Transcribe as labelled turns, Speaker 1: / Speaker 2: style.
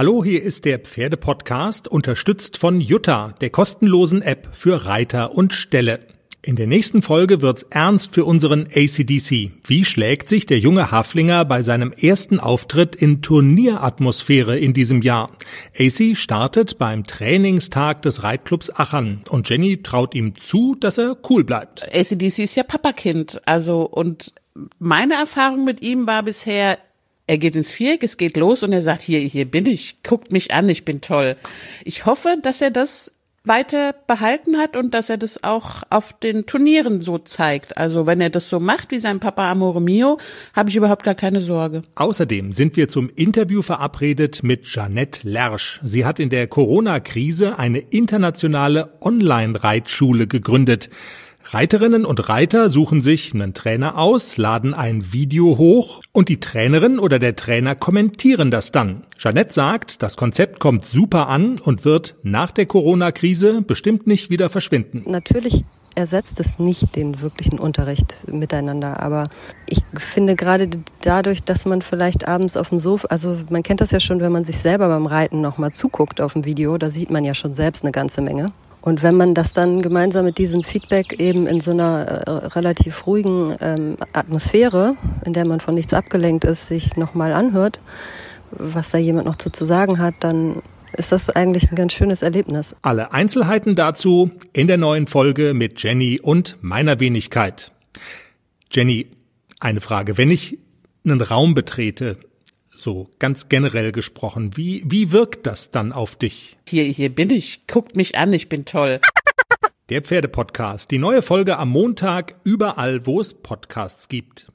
Speaker 1: Hallo, hier ist der Pferdepodcast, unterstützt von Jutta, der kostenlosen App für Reiter und Ställe. In der nächsten Folge wird's ernst für unseren ACDC. Wie schlägt sich der junge Haflinger bei seinem ersten Auftritt in Turnieratmosphäre in diesem Jahr? AC startet beim Trainingstag des Reitclubs Aachen und Jenny traut ihm zu, dass er cool bleibt.
Speaker 2: ACDC ist ja Papakind, also und meine Erfahrung mit ihm war bisher, er geht ins Viereck, es geht los und er sagt, hier, hier bin ich, guckt mich an, ich bin toll. Ich hoffe, dass er das weiter behalten hat und dass er das auch auf den Turnieren so zeigt. Also wenn er das so macht wie sein Papa Amore Mio, habe ich überhaupt gar keine Sorge.
Speaker 1: Außerdem sind wir zum Interview verabredet mit Jeanette Lersch. Sie hat in der Corona-Krise eine internationale Online-Reitschule gegründet. Reiterinnen und Reiter suchen sich einen Trainer aus, laden ein Video hoch und die Trainerin oder der Trainer kommentieren das dann. Jeanette sagt, das Konzept kommt super an und wird nach der Corona-Krise bestimmt nicht wieder verschwinden.
Speaker 3: Natürlich ersetzt es nicht den wirklichen Unterricht miteinander. Aber ich finde gerade dadurch, dass man vielleicht abends auf dem Sofa, also man kennt das ja schon, wenn man sich selber beim Reiten nochmal zuguckt auf dem Video, da sieht man ja schon selbst eine ganze Menge. Und wenn man das dann gemeinsam mit diesem Feedback eben in so einer äh, relativ ruhigen ähm, Atmosphäre, in der man von nichts abgelenkt ist, sich nochmal anhört, was da jemand noch zu, zu sagen hat, dann ist das eigentlich ein ganz schönes Erlebnis.
Speaker 1: Alle Einzelheiten dazu in der neuen Folge mit Jenny und meiner Wenigkeit. Jenny, eine Frage. Wenn ich einen Raum betrete, so ganz generell gesprochen. Wie, wie wirkt das dann auf dich?
Speaker 2: Hier, hier bin ich. Guckt mich an, ich bin toll.
Speaker 1: Der Pferdepodcast. Die neue Folge am Montag überall, wo es Podcasts gibt.